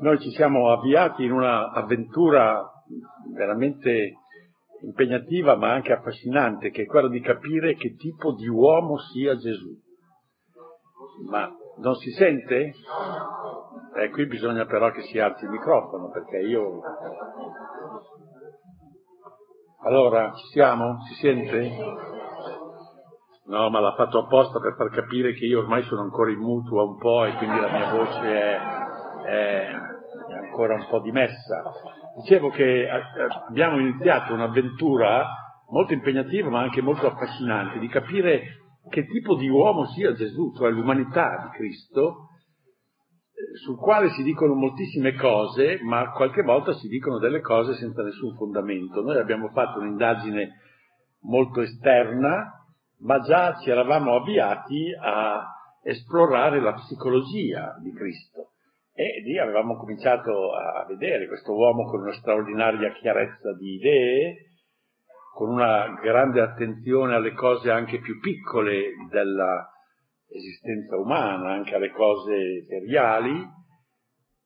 noi ci siamo avviati in una avventura veramente impegnativa ma anche affascinante, che è quella di capire che tipo di uomo sia Gesù. Ma non si sente? Eh, qui bisogna però che si alzi il microfono perché io... Allora, ci siamo? Si sente? No, ma l'ha fatto apposta per far capire che io ormai sono ancora in mutua un po' e quindi la mia voce è, è ancora un po' dimessa. Dicevo che eh, abbiamo iniziato un'avventura molto impegnativa ma anche molto affascinante di capire che tipo di uomo sia Gesù, cioè l'umanità di Cristo, sul quale si dicono moltissime cose, ma qualche volta si dicono delle cose senza nessun fondamento. Noi abbiamo fatto un'indagine molto esterna, ma già ci eravamo avviati a esplorare la psicologia di Cristo e lì avevamo cominciato a vedere questo uomo con una straordinaria chiarezza di idee, con una grande attenzione alle cose anche più piccole dell'esistenza umana, anche alle cose seriali,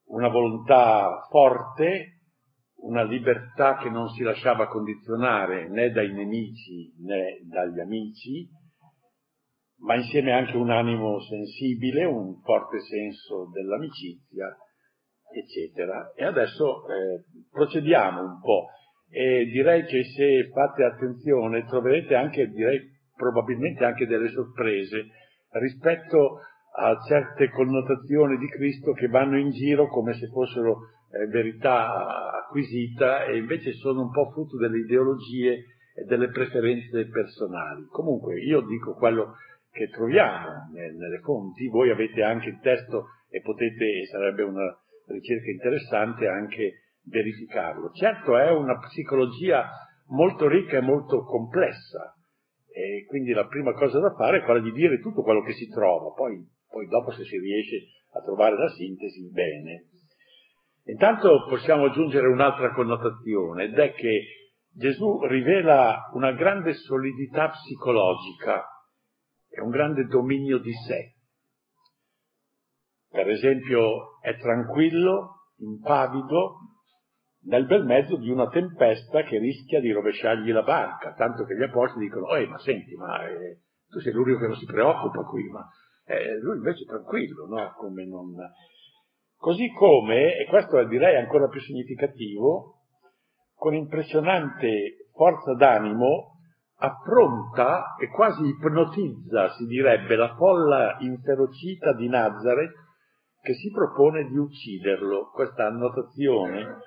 una volontà forte, una libertà che non si lasciava condizionare né dai nemici né dagli amici, ma insieme anche un animo sensibile, un forte senso dell'amicizia, eccetera. E adesso eh, procediamo un po' e direi che se fate attenzione troverete anche, direi probabilmente anche delle sorprese rispetto a certe connotazioni di Cristo che vanno in giro come se fossero eh, verità acquisita e invece sono un po' frutto delle ideologie e delle preferenze personali. Comunque io dico quello che troviamo nelle fonti, voi avete anche il testo e potete, sarebbe una ricerca interessante anche verificarlo. Certo è una psicologia molto ricca e molto complessa e quindi la prima cosa da fare è quella di dire tutto quello che si trova, poi, poi dopo se si riesce a trovare la sintesi, bene. Intanto possiamo aggiungere un'altra connotazione ed è che Gesù rivela una grande solidità psicologica è un grande dominio di sé. Per esempio è tranquillo, impavido, nel bel mezzo di una tempesta che rischia di rovesciargli la barca, tanto che gli apostoli dicono, oh, ma senti, ma eh, tu sei l'unico che non si preoccupa qui, ma eh, lui invece è tranquillo, no? Come non... Così come, e questo direi ancora più significativo, con impressionante forza d'animo appronta e quasi ipnotizza, si direbbe, la folla inferocita di Nazareth che si propone di ucciderlo. Questa annotazione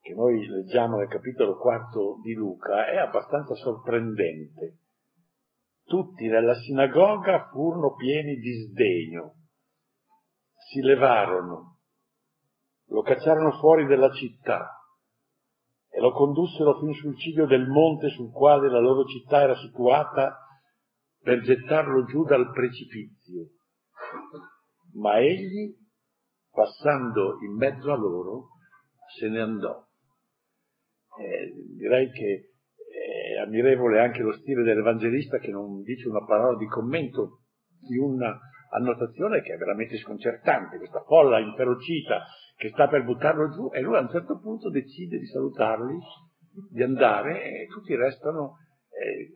che noi leggiamo nel capitolo quarto di Luca è abbastanza sorprendente. Tutti nella sinagoga furono pieni di sdegno, si levarono, lo cacciarono fuori della città lo condussero fin sul ciglio del monte sul quale la loro città era situata per gettarlo giù dal precipizio. Ma egli, passando in mezzo a loro, se ne andò. Eh, direi che è ammirevole anche lo stile dell'Evangelista che non dice una parola di commento di una annotazione che è veramente sconcertante, questa folla inferocita che sta per buttarlo giù e lui a un certo punto decide di salutarli, di andare e tutti restano eh,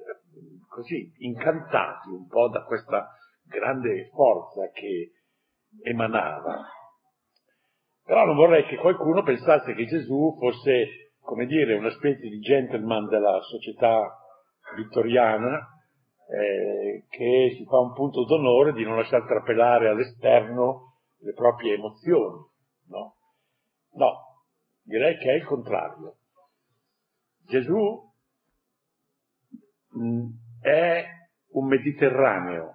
così incantati un po' da questa grande forza che emanava. Però non vorrei che qualcuno pensasse che Gesù fosse, come dire, una specie di gentleman della società vittoriana eh, che si fa un punto d'onore di non lasciar trapelare all'esterno le proprie emozioni. No? No, direi che è il contrario. Gesù mm, è un mediterraneo,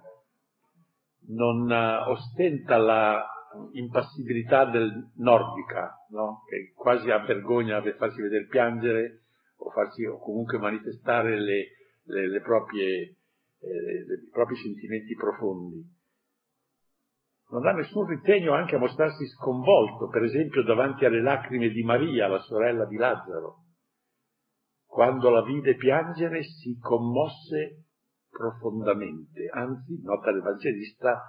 non eh, ostenta la impassibilità del nordica, no? che quasi ha vergogna di farsi vedere piangere o, farsi, o comunque manifestare le, le, le proprie, eh, i propri sentimenti profondi non ha nessun ritegno anche a mostrarsi sconvolto, per esempio davanti alle lacrime di Maria, la sorella di Lazzaro. Quando la vide piangere si commosse profondamente, anzi, nota l'Evangelista,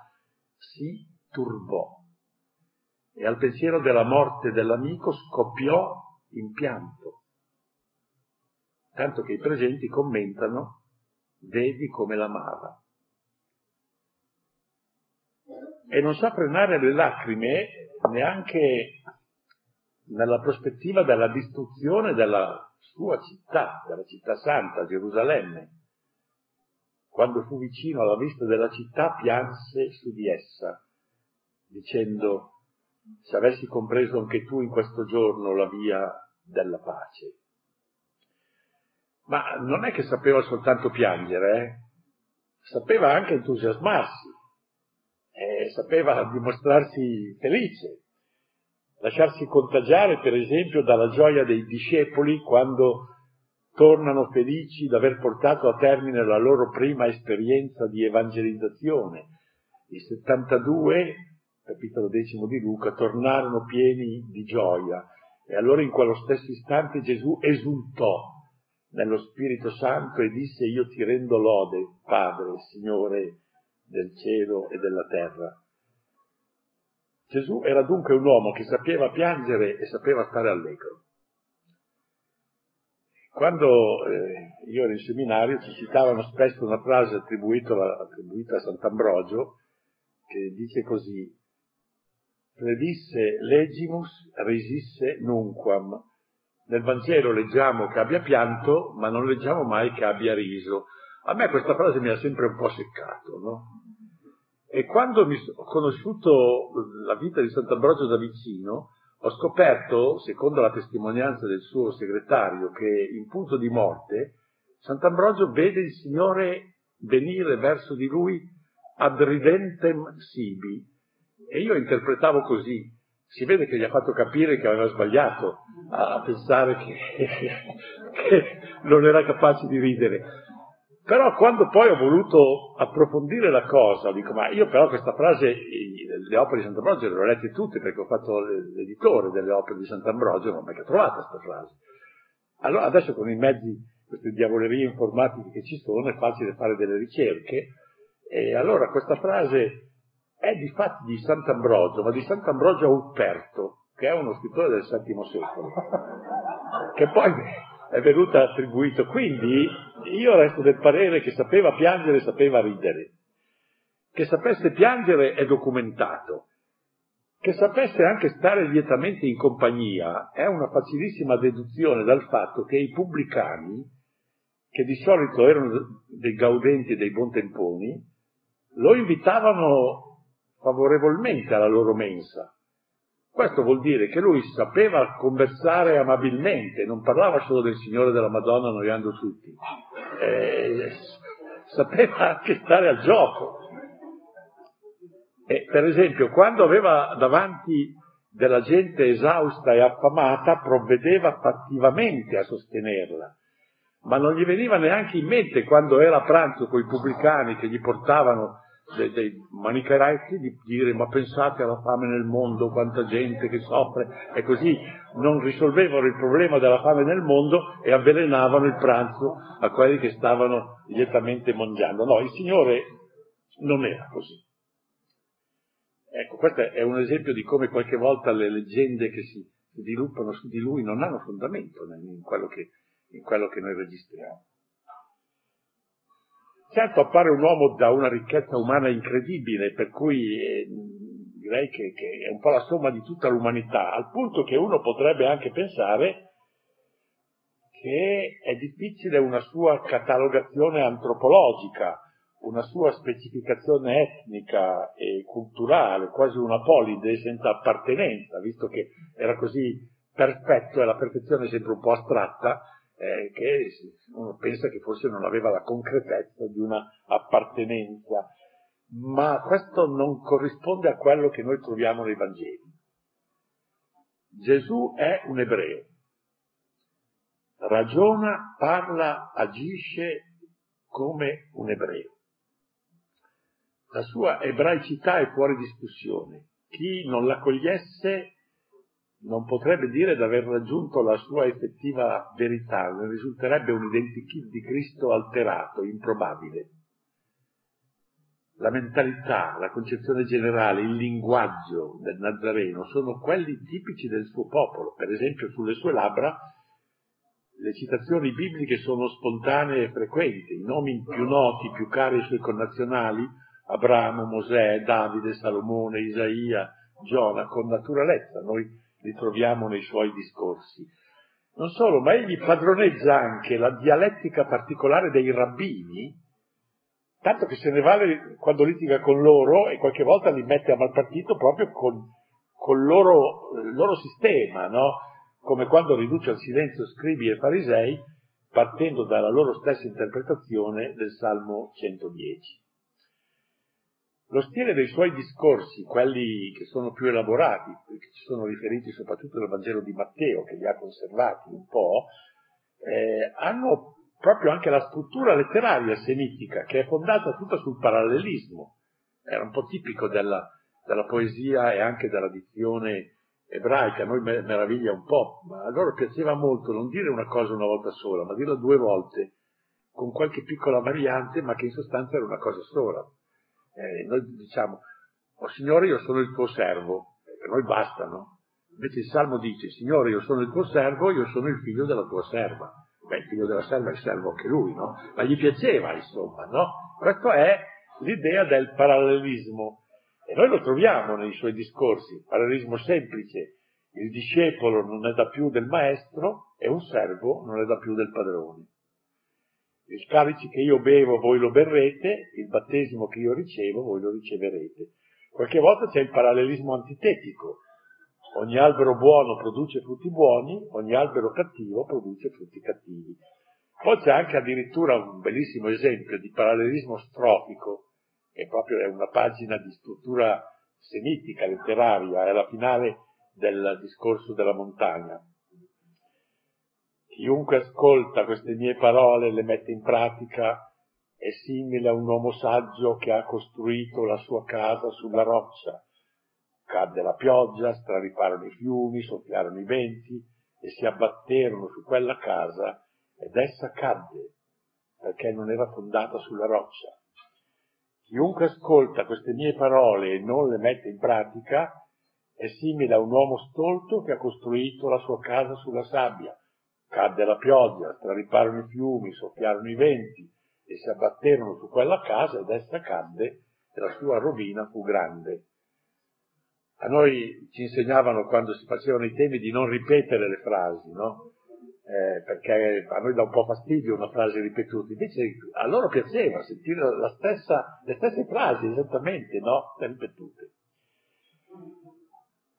si turbò. e al pensiero della morte dell'amico scoppiò in pianto, tanto che i presenti commentano, vedi come l'amava. E non sa frenare le lacrime neanche nella prospettiva della distruzione della sua città, della città santa, Gerusalemme. Quando fu vicino alla vista della città pianse su di essa, dicendo se avessi compreso anche tu in questo giorno la via della pace. Ma non è che sapeva soltanto piangere, eh? sapeva anche entusiasmarsi, eh, sapeva dimostrarsi felice, lasciarsi contagiare per esempio dalla gioia dei discepoli quando tornano felici d'aver portato a termine la loro prima esperienza di evangelizzazione. I 72, capitolo decimo di Luca, tornarono pieni di gioia e allora in quello stesso istante Gesù esultò nello Spirito Santo e disse io ti rendo lode, Padre, Signore del cielo e della terra Gesù era dunque un uomo che sapeva piangere e sapeva stare allegro. Quando eh, io ero in seminario ci citavano spesso una frase attribuita, a Sant'Ambrogio che dice così, predisse legimus resisse nunquam. Nel Vangelo leggiamo che abbia pianto, ma non leggiamo mai che abbia riso. A me questa frase mi ha sempre un po' seccato, no? E quando mi ho conosciuto la vita di Sant'Ambrogio da vicino, ho scoperto, secondo la testimonianza del suo segretario, che in punto di morte Sant'Ambrogio vede il Signore venire verso di lui ad ridentem sibi. E io interpretavo così. Si vede che gli ha fatto capire che aveva sbagliato a pensare che, che non era capace di ridere. Però quando poi ho voluto approfondire la cosa, dico, ma io però questa frase, le opere di Sant'Ambrogio le ho lette tutte perché ho fatto l'editore delle opere di Sant'Ambrogio, non ho mai trovata questa frase. Allora adesso con i mezzi, queste diavolerie informatiche che ci sono, è facile fare delle ricerche, e allora questa frase è di fatti di Sant'Ambrogio, ma di Sant'Ambrogio Uperto, che è uno scrittore del VII secolo, che poi è venuto attribuito. Quindi io resto del parere che sapeva piangere e sapeva ridere. Che sapesse piangere è documentato. Che sapesse anche stare lietamente in compagnia è una facilissima deduzione dal fatto che i pubblicani, che di solito erano dei gaudenti e dei buontemponi, lo invitavano favorevolmente alla loro mensa questo vuol dire che lui sapeva conversare amabilmente, non parlava solo del Signore della Madonna annoiando tutti, eh, sapeva anche stare al gioco. E, per esempio, quando aveva davanti della gente esausta e affamata, provvedeva fattivamente a sostenerla, ma non gli veniva neanche in mente quando era a pranzo con i pubblicani che gli portavano dei, dei manicheretti di dire ma pensate alla fame nel mondo, quanta gente che soffre e così non risolvevano il problema della fame nel mondo e avvelenavano il pranzo a quelli che stavano lietamente mangiando. No, il Signore non era così. Ecco, questo è un esempio di come qualche volta le leggende che si sviluppano su di lui non hanno fondamento in quello che, in quello che noi registriamo. Certo appare un uomo da una ricchezza umana incredibile, per cui eh, direi che, che, è un po' la somma di tutta l'umanità, al punto che uno potrebbe anche pensare che è difficile una sua catalogazione antropologica, una sua specificazione etnica e culturale, quasi una polide senza appartenenza, visto che era così perfetto e la perfezione è sempre un po' astratta, eh, che uno pensa che forse non aveva la concretezza di una appartenenza, ma questo non corrisponde a quello che noi troviamo nei Vangeli. Gesù è un ebreo, ragiona, parla, agisce come un ebreo. La sua ebraicità è fuori discussione. Chi non l'accogliesse non potrebbe dire di aver raggiunto la sua effettiva verità, ne risulterebbe un identikit di Cristo alterato, improbabile. la mentalità, la concezione generale, il linguaggio del Nazareno sono quelli tipici del suo popolo. Per esempio, sulle sue labbra le citazioni bibliche sono spontanee e frequenti, i nomi più noti, più cari ai suoi connazionali, Abramo, Mosè, Davide, Salomone, Isaia, Giona, con naturalezza, noi li troviamo nei suoi discorsi. Non solo, ma egli padroneggia anche la dialettica particolare dei rabbini, tanto che se ne vale quando litiga con loro e qualche volta li mette a malpartito proprio con, con loro, il loro sistema, no? come quando riduce al silenzio scribi e farisei partendo dalla loro stessa interpretazione del Salmo 110. Lo stile dei suoi discorsi, quelli che sono più elaborati, che ci sono riferiti soprattutto nel Vangelo di Matteo, che li ha conservati un po', eh, hanno proprio anche la struttura letteraria semitica, che è fondata tutta sul parallelismo. Era un po' tipico della, della poesia e anche della dizione ebraica, a noi meraviglia un po', ma a loro piaceva molto non dire una cosa una volta sola, ma dirla due volte, con qualche piccola variante, ma che in sostanza era una cosa sola. Eh, noi diciamo, oh Signore io sono il tuo servo, per noi basta, no? Invece il Salmo dice, Signore io sono il tuo servo, io sono il figlio della tua serva beh, il figlio della serva è servo anche lui, no? Ma gli piaceva, insomma, no? Questa è l'idea del parallelismo. E noi lo troviamo nei suoi discorsi, parallelismo semplice. Il discepolo non è da più del maestro e un servo non è da più del padrone. Il calice che io bevo voi lo berrete, il battesimo che io ricevo voi lo riceverete. Qualche volta c'è il parallelismo antitetico, Ogni albero buono produce frutti buoni, ogni albero cattivo produce frutti cattivi. Poi c'è anche addirittura un bellissimo esempio di parallelismo strofico, che proprio è una pagina di struttura semitica, letteraria, è la finale del discorso della montagna. Chiunque ascolta queste mie parole e le mette in pratica è simile a un uomo saggio che ha costruito la sua casa sulla roccia Cadde la pioggia, strariparono i fiumi, soffiarono i venti e si abbatterono su quella casa ed essa cadde perché non era fondata sulla roccia. Chiunque ascolta queste mie parole e non le mette in pratica è simile a un uomo stolto che ha costruito la sua casa sulla sabbia. Cadde la pioggia, strariparono i fiumi, soffiarono i venti e si abbatterono su quella casa ed essa cadde e la sua rovina fu grande. A noi ci insegnavano quando si facevano i temi di non ripetere le frasi, no? Eh, perché a noi dà un po' fastidio una frase ripetuta, invece a loro piaceva sentire stessa, le stesse frasi esattamente, no? Ripetute.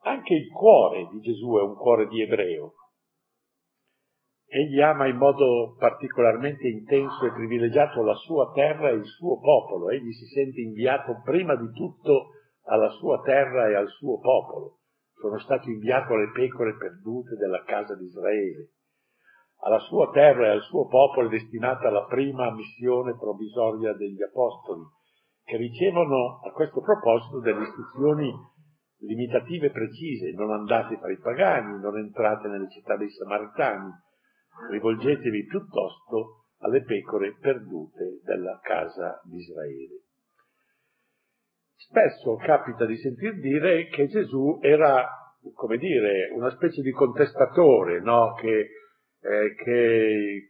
Anche il cuore di Gesù è un cuore di ebreo. Egli ama in modo particolarmente intenso e privilegiato la sua terra e il suo popolo. Egli si sente inviato prima di tutto alla sua terra e al suo popolo. Sono stato inviato alle pecore perdute della casa di Israele. Alla sua terra e al suo popolo è destinata la prima missione provvisoria degli apostoli, che ricevono a questo proposito delle istruzioni limitative precise. Non andate fra i pagani, non entrate nelle città dei samaritani, rivolgetevi piuttosto alle pecore perdute della casa di Israele. Spesso capita di sentir dire che Gesù era, come dire, una specie di contestatore, no? che, eh, che,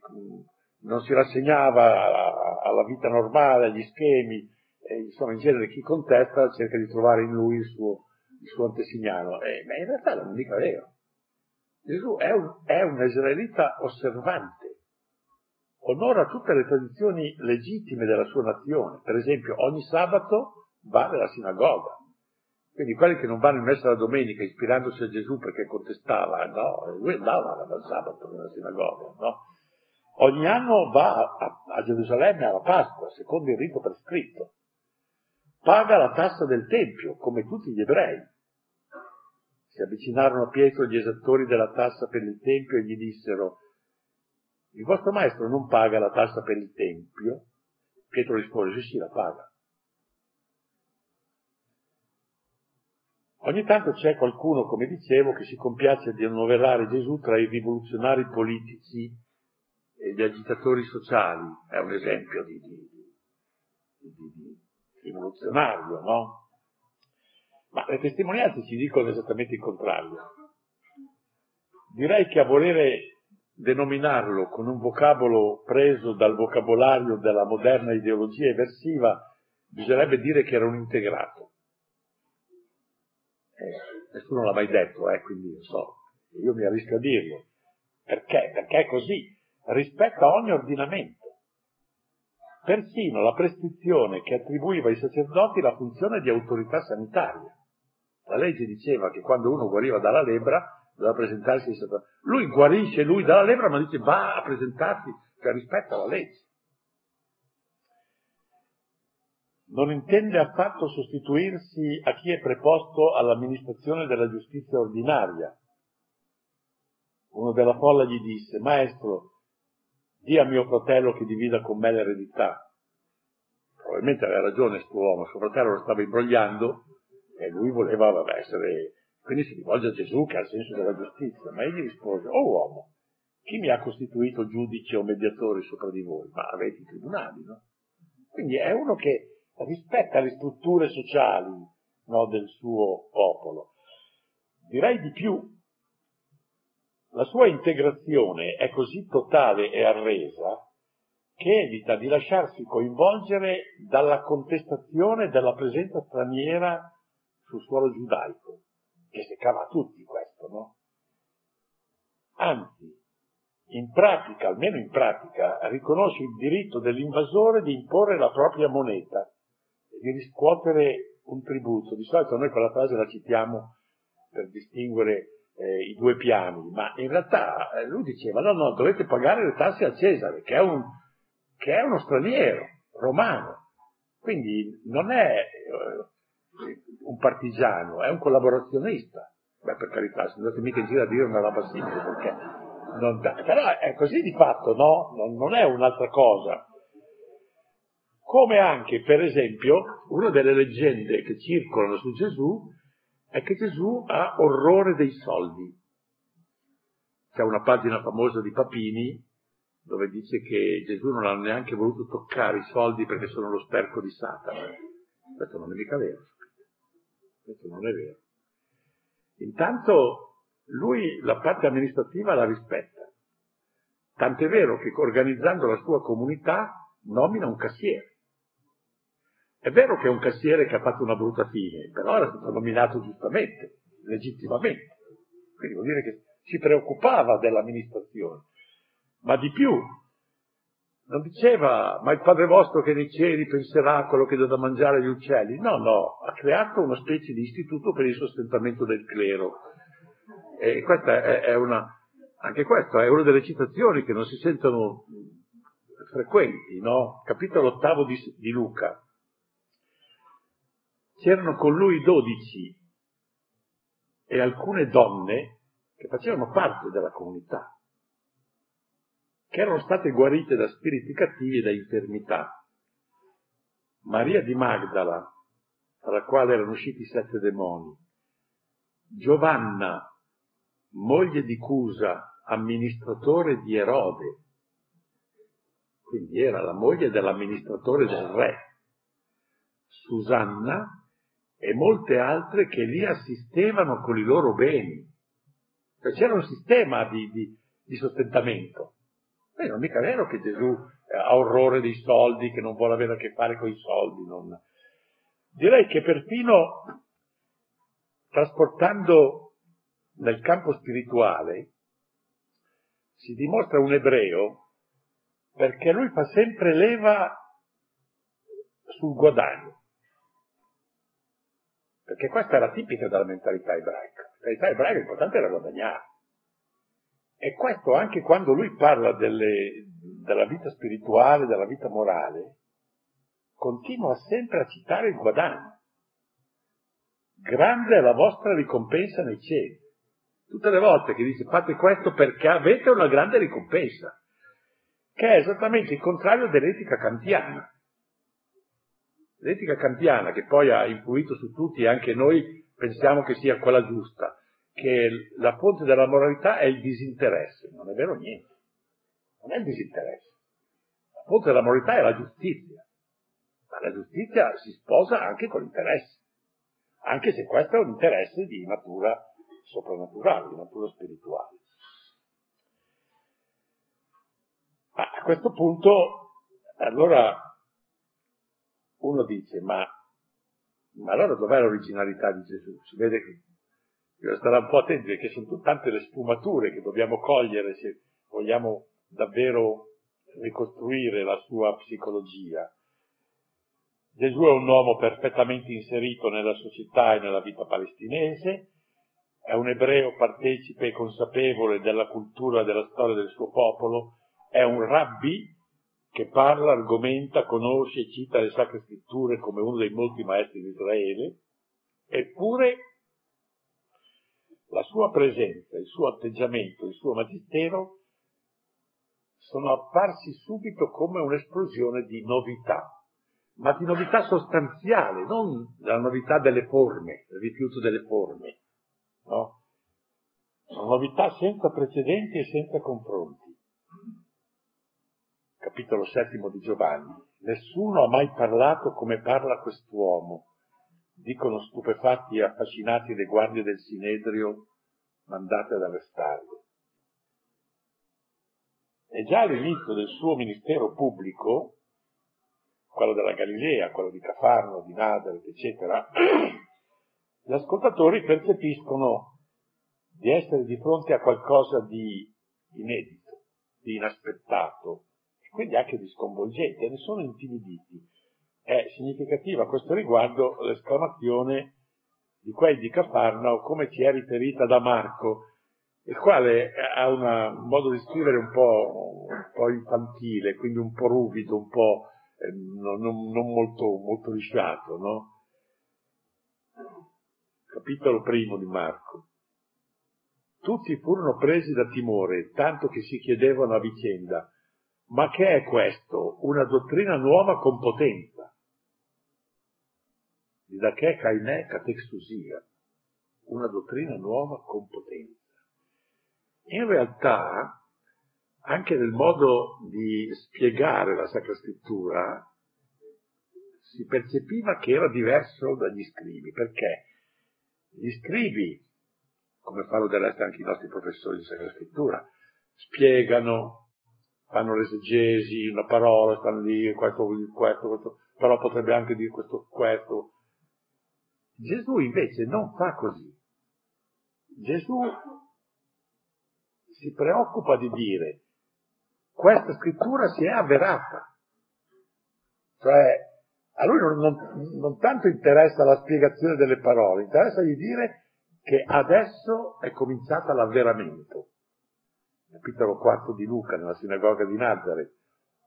non si rassegnava alla vita normale, agli schemi, e, insomma in genere chi contesta cerca di trovare in lui il suo, il suo antesignano, eh, ma in realtà non è mica vero. Gesù è un, è un israelita osservante, onora tutte le tradizioni legittime della sua nazione, per esempio ogni sabato va nella sinagoga. Quindi quelli che non vanno in messa la domenica ispirandosi a Gesù perché contestava, no, lui andava dal sabato nella sinagoga, no? Ogni anno va a, a Gerusalemme alla Pasqua, secondo il rito prescritto. Paga la tassa del Tempio, come tutti gli ebrei. Si avvicinarono a Pietro gli esattori della tassa per il Tempio e gli dissero, il vostro maestro non paga la tassa per il Tempio? Pietro rispose, sì, sì, la paga. Ogni tanto c'è qualcuno, come dicevo, che si compiace di annoverare Gesù tra i rivoluzionari politici e gli agitatori sociali. È un esempio di, di, di, rivoluzionario, no? Ma le testimonianze ci dicono esattamente il contrario. Direi che a volere denominarlo con un vocabolo preso dal vocabolario della moderna ideologia eversiva, bisognerebbe dire che era un integrato. Eh, nessuno l'ha mai detto, eh, quindi non so, io mi arrisco a dirlo. Perché? Perché è così, rispetto a ogni ordinamento. Persino la prescrizione che attribuiva ai sacerdoti la funzione di autorità sanitaria. La legge diceva che quando uno guariva dalla lebbra doveva presentarsi ai sacerdoti. Lui guarisce lui dalla lebbra, ma dice va a presentarsi per rispetto alla legge. Non intende affatto sostituirsi a chi è preposto all'amministrazione della giustizia ordinaria. Uno della folla gli disse, maestro, di a mio fratello che divida con me l'eredità. Probabilmente aveva ragione questo uomo, suo fratello lo stava imbrogliando e lui voleva essere... Quindi si rivolge a Gesù che ha il senso della giustizia, ma egli rispose, oh uomo, chi mi ha costituito giudice o mediatore sopra di voi? Ma avete i tribunali, no? Quindi è uno che rispetta le strutture sociali no, del suo popolo. Direi di più, la sua integrazione è così totale e arresa che evita di lasciarsi coinvolgere dalla contestazione della presenza straniera sul suolo giudaico, che si cava a tutti questo, no? Anzi, in pratica, almeno in pratica, riconosce il diritto dell'invasore di imporre la propria moneta e di riscuotere un tributo. Di solito noi quella frase la citiamo per distinguere eh, i due piani, ma in realtà eh, lui diceva no, no, dovete pagare le tasse a Cesare, che è, un, che è uno straniero, romano. Quindi non è eh, un partigiano, è un collaborazionista. Beh, per carità, se andate mica in giro a dire una roba simile, perché non dà. Però è così di fatto, no? Non, non è un'altra cosa. Come anche, per esempio, una delle leggende che circolano su Gesù è che Gesù ha orrore dei soldi. C'è una pagina famosa di Papini dove dice che Gesù non ha neanche voluto toccare i soldi perché sono lo sterco di Satana. Questo non è mica vero. Questo non è vero. Intanto lui la parte amministrativa la rispetta. Tant'è vero che organizzando la sua comunità nomina un cassiere. È vero che è un cassiere che ha fatto una brutta fine, però era stato nominato giustamente, legittimamente. Quindi vuol dire che si preoccupava dell'amministrazione. Ma di più, non diceva, ma il Padre vostro che nei cieli penserà a quello che dà da mangiare agli uccelli. No, no, ha creato una specie di istituto per il sostentamento del clero. E questa è, è una, anche questa è una delle citazioni che non si sentono frequenti, no? Capitolo ottavo di, di Luca c'erano con lui dodici e alcune donne che facevano parte della comunità, che erano state guarite da spiriti cattivi e da infermità. Maria di Magdala, dalla quale erano usciti sette demoni, Giovanna, moglie di Cusa, amministratore di Erode, quindi era la moglie dell'amministratore del re, Susanna, e molte altre che li assistevano con i loro beni. Cioè c'era un sistema di, di, di sostentamento. E non è mica vero che Gesù eh, ha orrore dei soldi, che non vuole avere a che fare con i soldi. Non... Direi che perfino trasportando nel campo spirituale si dimostra un ebreo perché lui fa sempre leva sul guadagno. Perché questa era tipica della mentalità ebraica. La mentalità ebraica l'importante era guadagnare. E questo anche quando lui parla delle, della vita spirituale, della vita morale, continua sempre a citare il guadagno. Grande è la vostra ricompensa nei cieli. Tutte le volte che dice fate questo perché avete una grande ricompensa, che è esattamente il contrario dell'etica kantiana. L'etica kantiana, che poi ha influito su tutti anche noi pensiamo che sia quella giusta, che la fonte della moralità è il disinteresse. Non è vero niente. Non è il disinteresse. La fonte della moralità è la giustizia. La la giustizia si sposa anche con l'interesse, anche se questo è un interesse di natura soprannaturale, di natura spirituale. Ma a questo punto, allora, uno dice, ma, ma allora dov'è l'originalità di Gesù? Si vede che bisogna stare un po' attenti perché sono tante le sfumature che dobbiamo cogliere se vogliamo davvero ricostruire la sua psicologia. Gesù è un uomo perfettamente inserito nella società e nella vita palestinese, è un ebreo partecipe e consapevole della cultura e della storia del suo popolo, è un rabbi che parla, argomenta, conosce e cita le sacre scritture come uno dei molti maestri di Israele, eppure la sua presenza, il suo atteggiamento, il suo magistero sono apparsi subito come un'esplosione di novità, ma di novità sostanziale, non la novità delle forme, il rifiuto delle forme, no? Sono novità senza precedenti e senza confronti. Capitolo settimo di Giovanni. Nessuno ha mai parlato come parla quest'uomo, dicono stupefatti e affascinati le guardie del Sinedrio mandate ad arrestarlo. E già all'inizio del suo ministero pubblico, quello della Galilea, quello di Cafarno, di Nazareth, eccetera, gli ascoltatori percepiscono di essere di fronte a qualcosa di inedito, di inaspettato, e quindi anche di sconvolgente, ne sono intimiditi. È significativa a questo riguardo l'esclamazione di quei di Cafarno, come ci è riferita da Marco, il quale ha un modo di scrivere un po', un po', infantile, quindi un po' ruvido, un po' eh, non, non, molto, molto lisciato, no? Capitolo primo di Marco. Tutti furono presi da timore, tanto che si chiedevano a vicenda, ma che è questo? Una dottrina nuova con potenza da che cainè catexusia, una dottrina nuova con potenza. In realtà, anche nel modo di spiegare la Sacra Scrittura, si percepiva che era diverso dagli scrivi, perché gli scrivi, come fanno del resto anche i nostri professori di Sacra Scrittura, spiegano, fanno l'esegesi, una parola, stanno lì, questo vuol dire questo, questo, però potrebbe anche dire questo, questo, Gesù invece non fa così. Gesù si preoccupa di dire questa scrittura si è avverata. Cioè, a lui non, non, non tanto interessa la spiegazione delle parole, interessa di dire che adesso è cominciata l'avveramento. Capitolo 4 di Luca, nella sinagoga di Nazareth.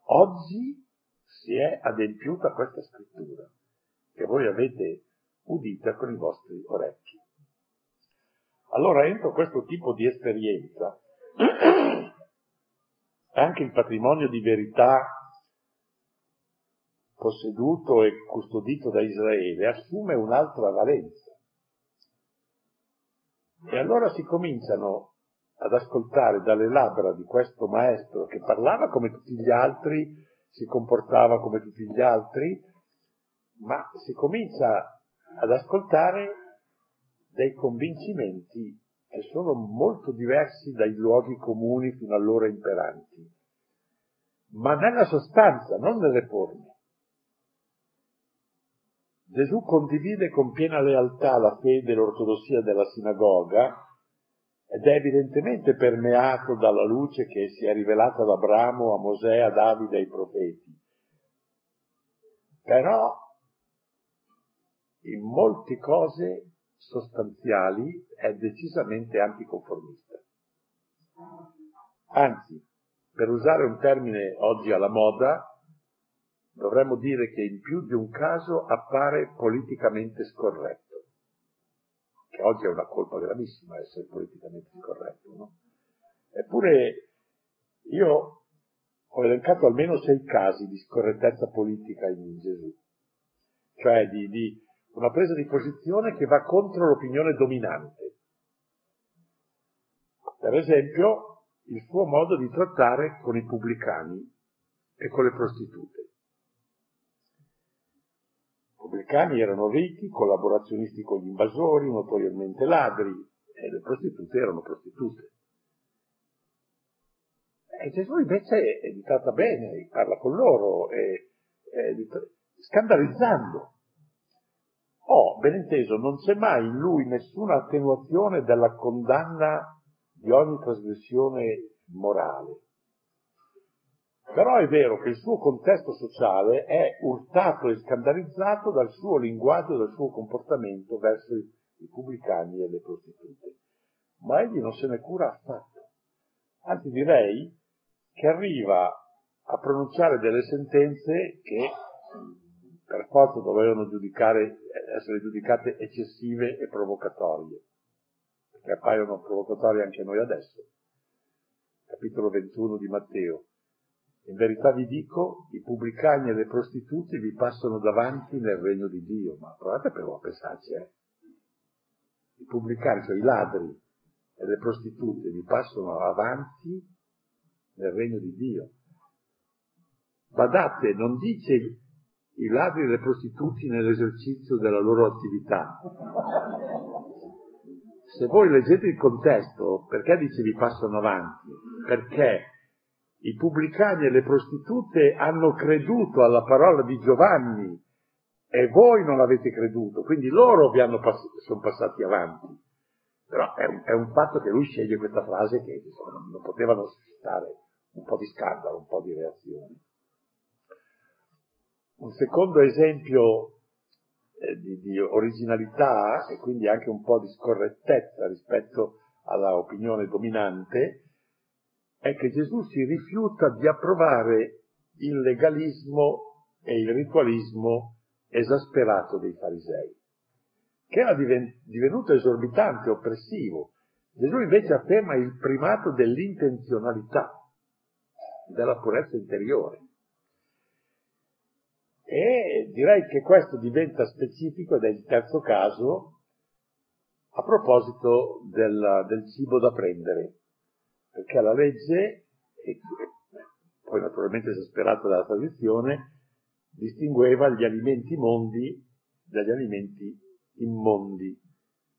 Oggi si è adempiuta questa scrittura, che voi avete udita con i vostri orecchi. Allora entro questo tipo di esperienza, anche il patrimonio di verità posseduto e custodito da Israele assume un'altra valenza. E allora si cominciano ad ascoltare dalle labbra di questo maestro che parlava come tutti gli altri, si comportava come tutti gli altri, ma si comincia ad ascoltare dei convincimenti che sono molto diversi dai luoghi comuni fino allora imperanti, ma nella sostanza, non nelle forme. Gesù condivide con piena lealtà la fede e l'ortodossia della sinagoga ed è evidentemente permeato dalla luce che si è rivelata ad Abramo, a Mosè, a Davide e ai profeti. Però in molte cose sostanziali è decisamente anticonformista. Anzi, per usare un termine oggi alla moda, dovremmo dire che in più di un caso appare politicamente scorretto, che oggi è una colpa gravissima essere politicamente scorretto, no? Eppure io ho elencato almeno sei casi di scorrettezza politica in Gesù, cioè di, di una presa di posizione che va contro l'opinione dominante. Per esempio, il suo modo di trattare con i pubblicani e con le prostitute. pubblicani erano ricchi, collaborazionisti con gli invasori, notoriamente ladri, e le prostitute erano prostitute. E Gesù invece li tratta bene, parla con loro, e, e, scandalizzando. Oh, ben inteso, non c'è mai in lui nessuna attenuazione della condanna di ogni trasgressione morale. Però è vero che il suo contesto sociale è urtato e scandalizzato dal suo linguaggio dal suo comportamento verso i pubblicani e le prostitute. Ma egli non se ne cura affatto. Anzi direi che arriva a pronunciare delle sentenze che per forza dovevano essere giudicate eccessive e provocatorie, che appaiono provocatorie anche noi adesso. Capitolo 21 di Matteo. In verità vi dico, i pubblicani e le prostitute vi passano davanti nel regno di Dio, ma provate però a pensarci, eh. I pubblicani, cioè i ladri e le prostitute vi passano avanti nel regno di Dio. Badate, non dice i ladri e le prostituti nell'esercizio della loro attività. Se voi leggete il contesto, perché dice vi passano avanti? Perché i pubblicani e le prostitute hanno creduto alla parola di Giovanni e voi non avete creduto, quindi loro vi hanno pass- sono passati avanti. Però è un, è un, fatto che lui sceglie questa frase che insomma, non potevano suscitare un po' di scandalo, un po' di reazione. Un secondo esempio eh, di, di, originalità e quindi anche un po' di scorrettezza rispetto alla opinione dominante è che Gesù si rifiuta di approvare il legalismo e il ritualismo esasperato dei farisei, che era divenuto esorbitante, oppressivo. Gesù invece afferma il primato dell'intenzionalità, della purezza interiore. E direi che questo diventa specifico ed è il terzo caso a proposito del, del cibo da prendere, perché la legge, e poi naturalmente esasperata dalla tradizione, distingueva gli alimenti mondi dagli alimenti immondi.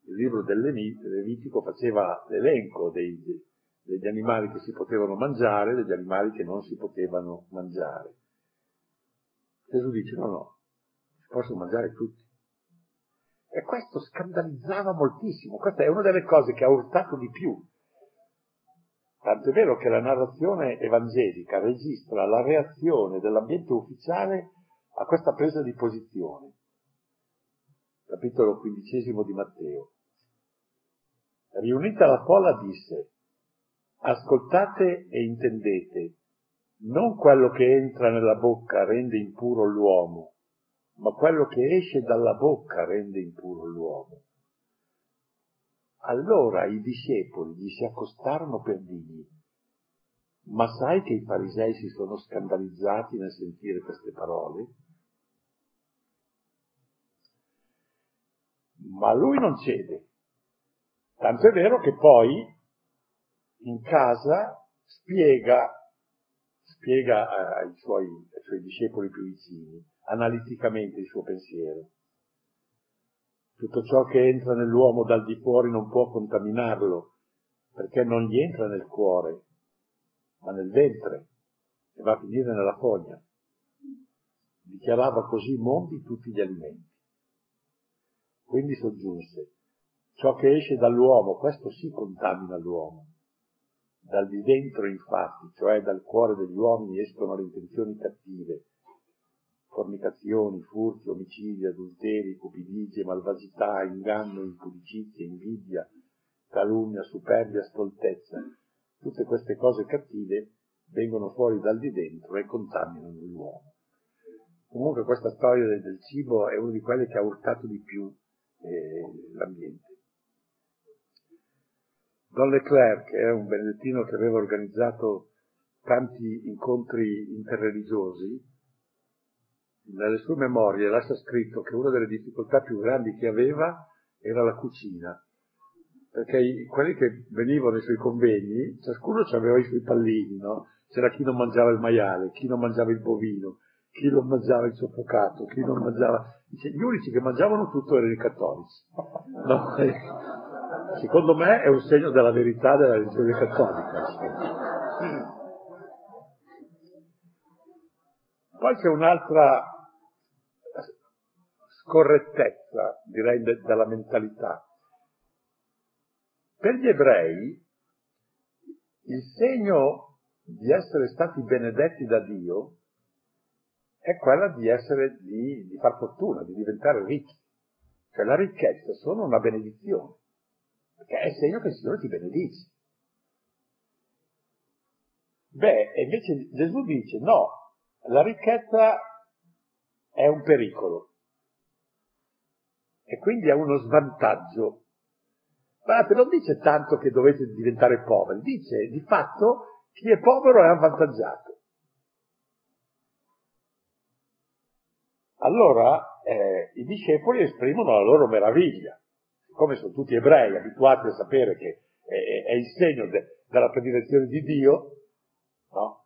Il libro del Levitico faceva l'elenco dei, degli animali che si potevano mangiare e degli animali che non si potevano mangiare. Gesù dice no, no, si possono mangiare tutti. E questo scandalizzava moltissimo, questa è una delle cose che ha urtato di più. Tanto è vero che la narrazione evangelica registra la reazione dell'ambiente ufficiale a questa presa di posizione. Capitolo quindicesimo di Matteo. Riunita la folla disse, Ascoltate e intendete, non quello che entra nella bocca rende impuro l'uomo, ma quello che esce dalla bocca rende impuro l'uomo. Allora i discepoli gli si accostarono per dirgli, ma sai che i farisei si sono scandalizzati nel sentire queste parole? Ma lui non cede. Tanto è vero che poi in casa spiega, spiega ai, suoi, ai suoi discepoli più vicini, analiticamente il suo pensiero. Tutto ciò che entra nell'uomo dal di fuori non può contaminarlo, perché non gli entra nel cuore, ma nel ventre, e va a finire nella fogna. Dichiarava così mondi tutti gli alimenti. Quindi soggiunse, ciò che esce dall'uomo, questo sì contamina l'uomo, dal di dentro, infatti, cioè dal cuore degli uomini, escono le intenzioni cattive, fornicazioni, furti, omicidi, adulteri, cupidigie, malvagità, inganno, impudicizia, invidia, calunnia, superbia, stoltezza. Tutte queste cose cattive vengono fuori dal di dentro e contaminano l'uomo. Comunque questa storia del cibo è una di quelle che ha urtato di più eh, l'ambiente. Don Leclerc, che è un benedettino che aveva organizzato tanti incontri interreligiosi, nelle sue memorie lascia scritto che una delle difficoltà più grandi che aveva era la cucina, perché i, quelli che venivano ai suoi convegni, ciascuno aveva i suoi pallini, no? C'era chi non mangiava il maiale, chi non mangiava il bovino, chi non mangiava il soffocato, chi non mangiava... Gli unici che mangiavano tutto erano i cattolici. No, eh, secondo me è un segno della verità della religione cattolica. Poi c'è un'altra scorrettezza, direi, della mentalità. Per gli ebrei il segno di essere stati benedetti da Dio è quella di essere, di, di far fortuna, di diventare ricchi. Cioè la ricchezza sono una benedizione, perché è segno che il Signore ti benedice. Beh, invece Gesù dice no, la ricchezza è un pericolo e quindi è uno svantaggio. Guardate, non dice tanto che dovete diventare poveri, dice di fatto chi è povero è avvantaggiato. Allora eh, i discepoli esprimono la loro meraviglia, siccome sono tutti ebrei abituati a sapere che è, è il segno de, della predilezione di Dio, no?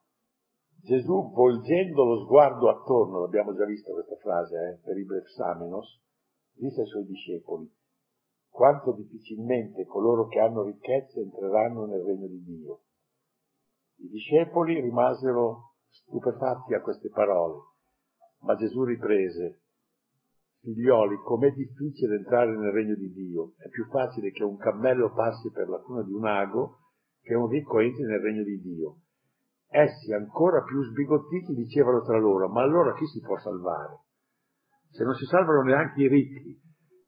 Gesù volgendo lo sguardo attorno, l'abbiamo già visto questa frase eh, per i Brexamenos, disse ai suoi discepoli, quanto difficilmente coloro che hanno ricchezze entreranno nel regno di Dio. I discepoli rimasero stupefatti a queste parole ma Gesù riprese, figlioli, com'è difficile entrare nel regno di Dio. È più facile che un cammello passi per la cuna di un ago che un ricco entri nel regno di Dio. Essi, ancora più sbigottiti, dicevano tra loro, ma allora chi si può salvare? Se non si salvano neanche i ricchi,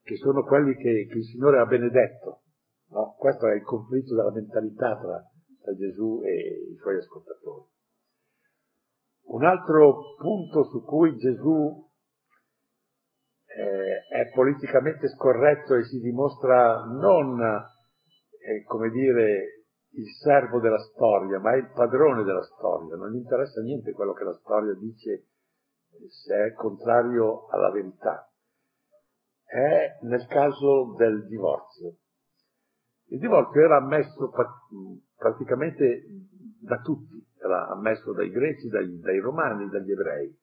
che sono quelli che, che il Signore ha benedetto. No? Questo è il conflitto della mentalità tra, tra Gesù e i suoi ascoltatori. Un altro punto su cui Gesù eh, è politicamente scorretto e si dimostra non, eh, come dire, il servo della storia, ma il padrone della storia. Non gli interessa niente quello che la storia dice se è contrario alla verità. È nel caso del divorzio. Il divorzio era ammesso praticamente da tutti, era ammesso dai greci, dai, dai romani, dagli ebrei.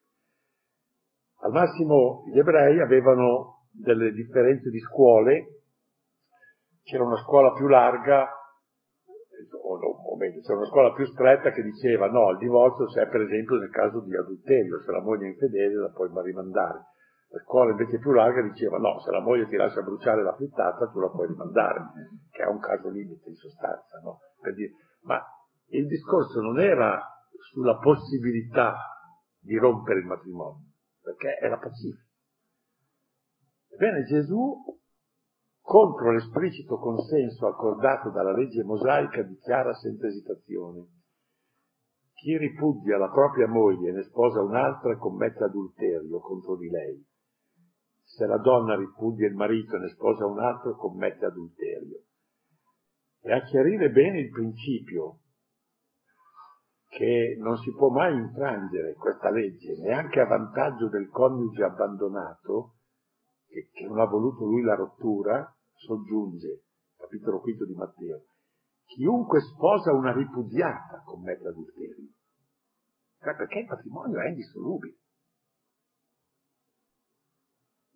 Al massimo gli ebrei avevano delle differenze di scuole, c'era una scuola più larga, o, meglio, c'era una scuola più stretta che diceva no, il divorzio c'è per esempio nel caso di adulterio, se la moglie è infedele la puoi rimandare. La scuola invece più larga diceva no, se la moglie ti lascia bruciare la frittata tu la puoi rimandare, che è un caso limite in sostanza, no? Dire, ma il discorso non era sulla possibilità di rompere il matrimonio, perché era pacifico. Ebbene Gesù, contro l'esplicito consenso accordato dalla legge mosaica, dichiara senza esitazione, chi ripudia la propria moglie e ne sposa un'altra commette adulterio contro di lei. Se la donna ripudia il marito e ne sposa un altro commette adulterio. E a chiarire bene il principio che non si può mai infrangere questa legge, neanche a vantaggio del coniuge abbandonato, che, che non ha voluto lui la rottura, soggiunge, capitolo quinto di Matteo, chiunque sposa una ripudiata commette adulterio. Cioè perché il matrimonio è indissolubile.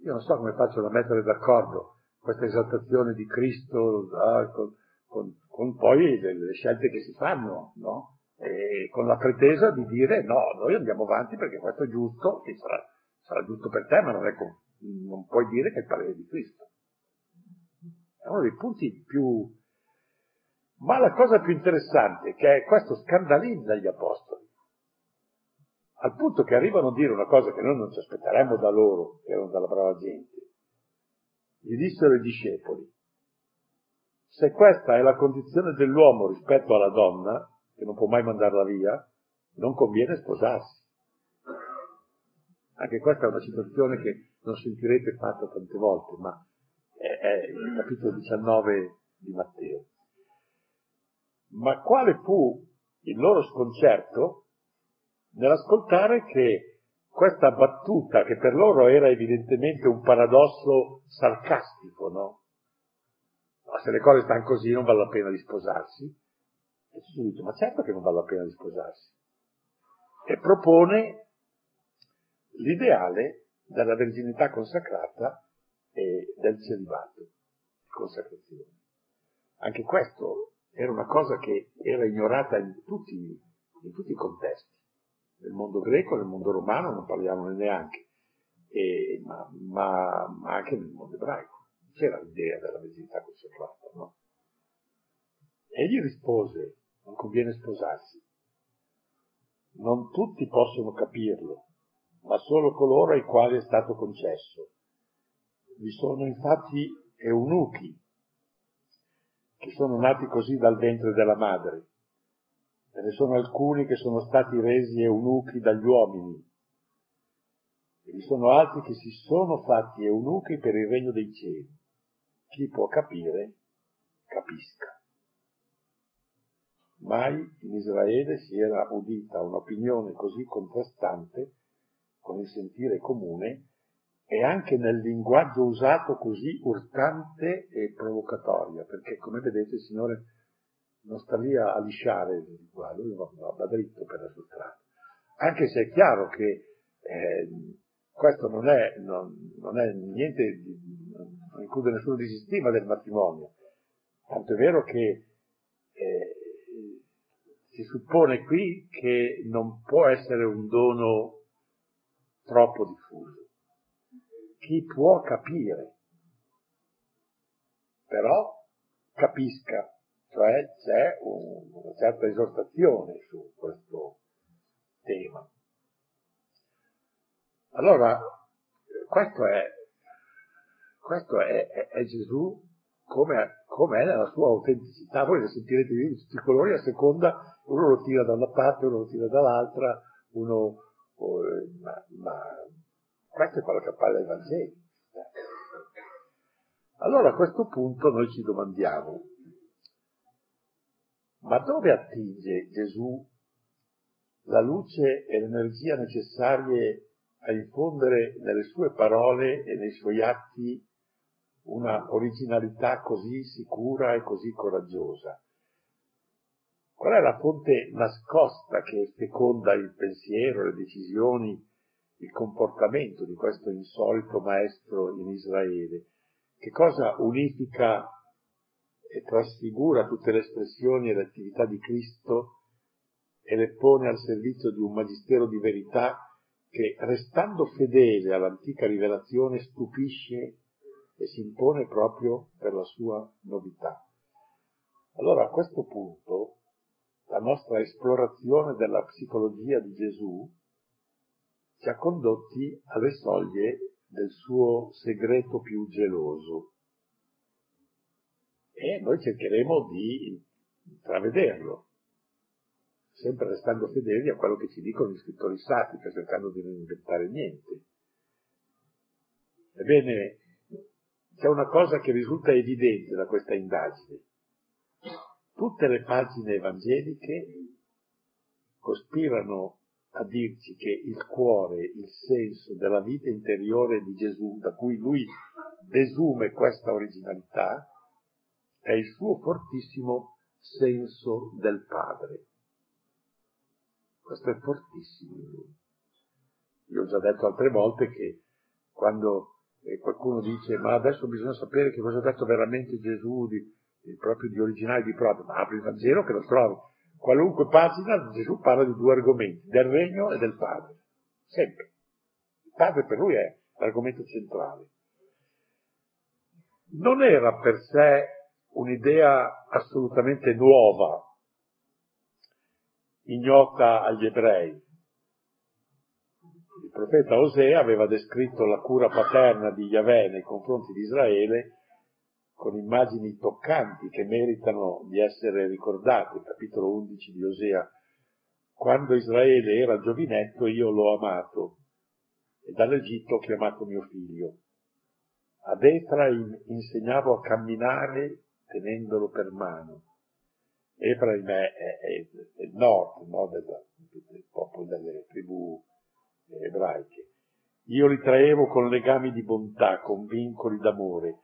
Io non so come faccio a mettere d'accordo questa esaltazione di Cristo ah, con, con, con, poi le, le, scelte che si fanno, no? E con la pretesa di dire no, noi andiamo avanti perché questo è giusto, che sarà, sarà giusto per te, ma non, è, non puoi dire che è il parere di Cristo. È uno dei punti più... Ma la cosa più interessante è che questo scandalizza gli apostoli, al punto che arrivano a dire una cosa che noi non ci aspetteremmo da loro, che erano dalla brava gente. Gli dissero i discepoli, se questa è la condizione dell'uomo rispetto alla donna, che non può mai mandarla via, non conviene sposarsi. Anche questa è una situazione che non sentirete fatta tante volte, ma è, il capitolo 19 di Matteo. Ma quale fu il loro sconcerto nell'ascoltare che questa battuta, che per loro era evidentemente un paradosso sarcastico, no? Ma se le cose stanno così non vale la pena di sposarsi, e Gesù dice, ma certo che non vale la pena di sposarsi. E propone l'ideale della verginità consacrata e del celibato, consacrazione. Anche questo era una cosa che era ignorata in tutti, in tutti i contesti. Nel mondo greco, nel mondo romano non parliamone neanche, e, ma, ma, ma, anche nel mondo ebraico. C'era l'idea della verginità consacrata, no? Egli rispose, non conviene sposarsi. Non tutti possono capirlo, ma solo coloro ai quali è stato concesso. Vi sono infatti eunuchi che sono nati così dal ventre della madre. Ce ne sono alcuni che sono stati resi eunuchi dagli uomini. E vi sono altri che si sono fatti eunuchi per il regno dei cieli. Chi può capire, capisca. Mai in Israele si era udita un'opinione così contrastante con il sentire comune e anche nel linguaggio usato così urtante e provocatoria, perché come vedete il Signore non sta lì a lisciare il linguaggio, lui va, dritto per la sua strada. Anche se è chiaro che eh, questo non è, non, non è niente, non include nessuno disistima del matrimonio, tanto è vero che eh, si suppone qui che non può essere un dono troppo diffuso chi può capire, però capisca, cioè c'è un, una certa esortazione su questo tema. Allora, questo è, questo è, è, è Gesù come, come, è nella sua autenticità. Voi ne sentirete di tutti i colori a seconda, uno lo tira da una parte, uno lo tira dall'altra, uno, oh, ma, ma questo è quello che appare dai Vangeli. Allora a questo punto noi ci domandiamo, ma dove attinge Gesù la luce e l'energia necessarie a infondere nelle sue parole e nei suoi atti una originalità così sicura e così coraggiosa? Qual è la fonte nascosta che feconda il pensiero, le decisioni il comportamento di questo insolito maestro in Israele, che cosa unifica e trasfigura tutte le espressioni e le attività di Cristo e le pone al servizio di un magistero di verità che, restando fedele all'antica rivelazione, stupisce e si impone proprio per la sua novità. Allora a questo punto la nostra esplorazione della psicologia di Gesù ci ha condotti alle soglie del suo segreto più geloso. E noi cercheremo di intravederlo, sempre restando fedeli a quello che ci dicono gli scrittori sacri, cercando di non inventare niente. Ebbene, c'è una cosa che risulta evidente da questa indagine. Tutte le pagine evangeliche cospirano a dirci che il cuore, il senso della vita interiore di Gesù, da cui lui desume questa originalità, è il suo fortissimo senso del Padre. Questo è fortissimo in lui. Io ho già detto altre volte che quando eh, qualcuno dice ma adesso bisogna sapere che cosa ha detto veramente Gesù di, di proprio di originale di proprio, ma apri il Vangelo che lo trovi qualunque pagina Gesù parla di due argomenti, del regno e del Padre. Sempre. Il Padre per lui è l'argomento centrale. Non era per sé un'idea assolutamente nuova, ignota agli ebrei. Profeta Osea aveva descritto la cura paterna di Yahweh nei confronti di Israele con immagini toccanti che meritano di essere ricordate, capitolo 11 di Osea. Quando Israele era giovinetto io l'ho amato e dall'Egitto ho chiamato mio figlio. Ad Efraim insegnavo a camminare tenendolo per mano. Efraim è, è, è il nord, no, del, del popolo delle tribù ebraiche. Io li traevo con legami di bontà, con vincoli d'amore,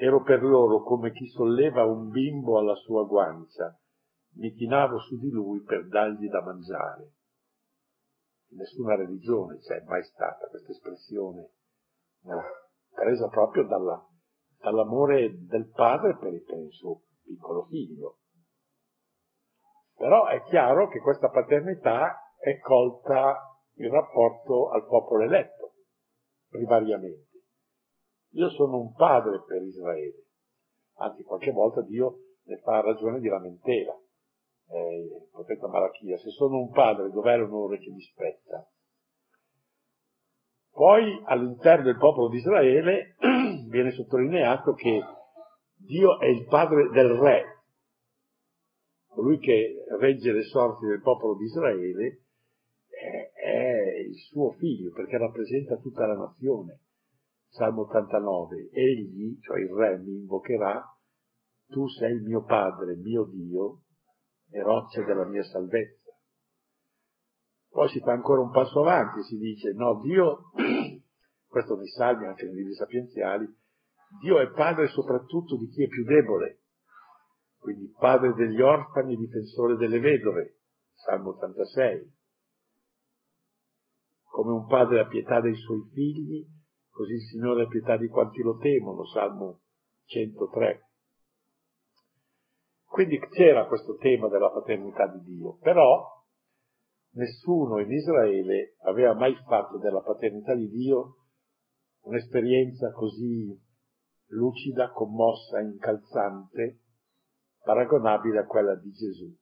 Ero per loro come chi solleva un bimbo alla sua guancia, mi chinavo su di lui per dargli da mangiare. Nessuna religione c'è mai stata questa espressione no, presa proprio dalla, dall'amore del padre per il suo piccolo figlio. Però è chiaro che questa paternità è colta in rapporto al popolo eletto, primariamente. Io sono un padre per Israele, anzi qualche volta Dio ne fa ragione di lamentela. Eh, il profeta Malachia, se sono un padre, dov'è l'onore che mi spetta? Poi all'interno del popolo di Israele viene sottolineato che Dio è il padre del re, colui che regge le sorti del popolo di Israele è, il suo figlio perché rappresenta tutta la nazione. Salmo 89, egli, cioè il re, mi invocherà, tu sei il mio padre, mio Dio, e roccia della mia salvezza. Poi si fa ancora un passo avanti, si dice, no, Dio, questo nei salmi, anche nei libri sapienziali, Dio è padre soprattutto di chi è più debole, quindi padre degli orfani difensore delle vedove, Salmo 86. Come un padre ha pietà dei suoi figli, così il Signore ha pietà di quanti lo temono, Salmo 103. Quindi c'era questo tema della paternità di Dio, però nessuno in Israele aveva mai fatto della paternità di Dio un'esperienza così lucida, commossa, incalzante, paragonabile a quella di Gesù.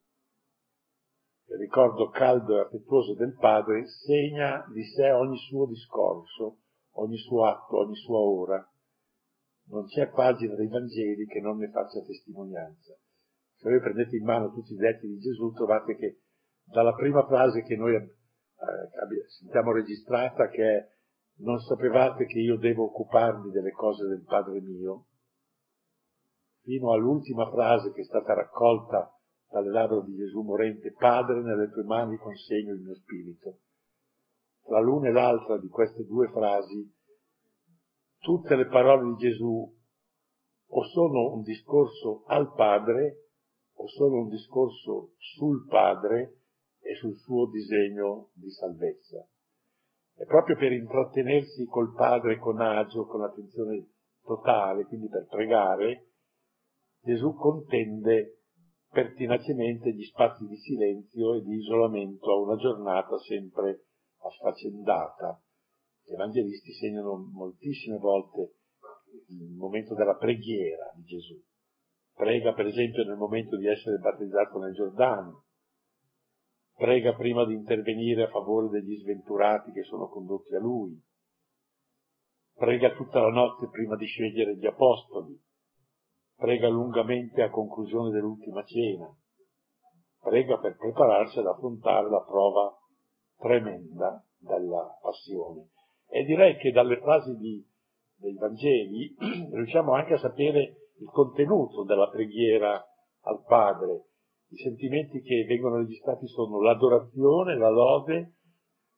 Il ricordo caldo e affettuoso del Padre segna di sé ogni suo discorso, ogni suo atto, ogni sua ora. Non c'è pagina dei Vangeli che non ne faccia testimonianza. Se voi prendete in mano tutti i detti di Gesù, trovate che dalla prima frase che noi eh, sentiamo registrata, che è non sapevate che io devo occuparmi delle cose del Padre mio, fino all'ultima frase che è stata raccolta dalle labbra di Gesù morente, Padre, nelle tue mani consegno il mio spirito. Tra l'una e l'altra di queste due frasi, tutte le parole di Gesù o sono un discorso al Padre o sono un discorso sul Padre e sul suo disegno di salvezza. E proprio per intrattenersi col Padre con agio, con attenzione totale, quindi per pregare, Gesù contende pertinacemente gli spazi di silenzio e di isolamento a una giornata sempre affaccendata. Gli evangelisti segnano moltissime volte il momento della preghiera di Gesù. Prega per esempio nel momento di essere battezzato nel Giordano, prega prima di intervenire a favore degli sventurati che sono condotti a lui, prega tutta la notte prima di scegliere gli apostoli, prega lungamente a conclusione dell'ultima cena, prega per prepararsi ad affrontare la prova tremenda della passione. E direi che dalle frasi di, dei Vangeli riusciamo anche a sapere il contenuto della preghiera al Padre. I sentimenti che vengono registrati sono l'adorazione, la lode,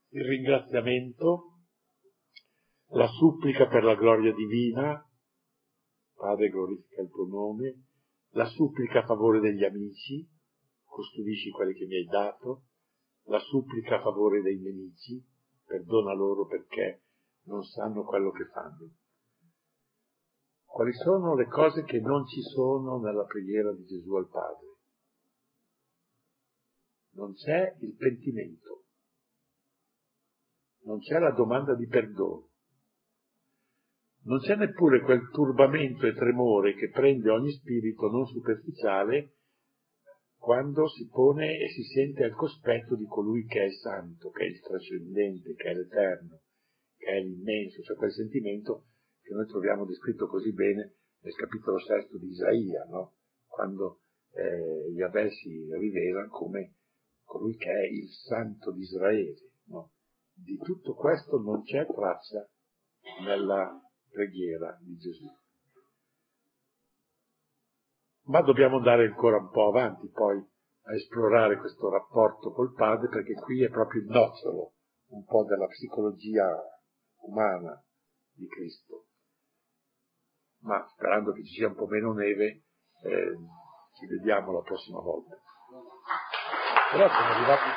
il ringraziamento, la supplica per la gloria divina, Padre glorifica il tuo nome, la supplica a favore degli amici, custodisci quelli che mi hai dato, la supplica a favore dei nemici, perdona loro perché non sanno quello che fanno. Quali sono le cose che non ci sono nella preghiera di Gesù al Padre? Non c'è il pentimento, non c'è la domanda di perdono, non c'è neppure quel turbamento e tremore che prende ogni spirito non superficiale quando si pone e si sente al cospetto di colui che è santo, che è il trascendente, che è l'eterno, che è l'immenso, cioè quel sentimento che noi troviamo descritto così bene nel capitolo sesto di Isaia, no? quando eh, Yahweh si rivela come colui che è il santo di Israele. No? Di tutto questo non c'è traccia nella preghiera di Gesù. Ma dobbiamo andare ancora un po' avanti poi a esplorare questo rapporto col Padre perché qui è proprio il nocciolo un po' della psicologia umana di Cristo. Ma sperando che ci sia un po' meno neve, eh, ci vediamo la prossima volta. Però sono arrivati in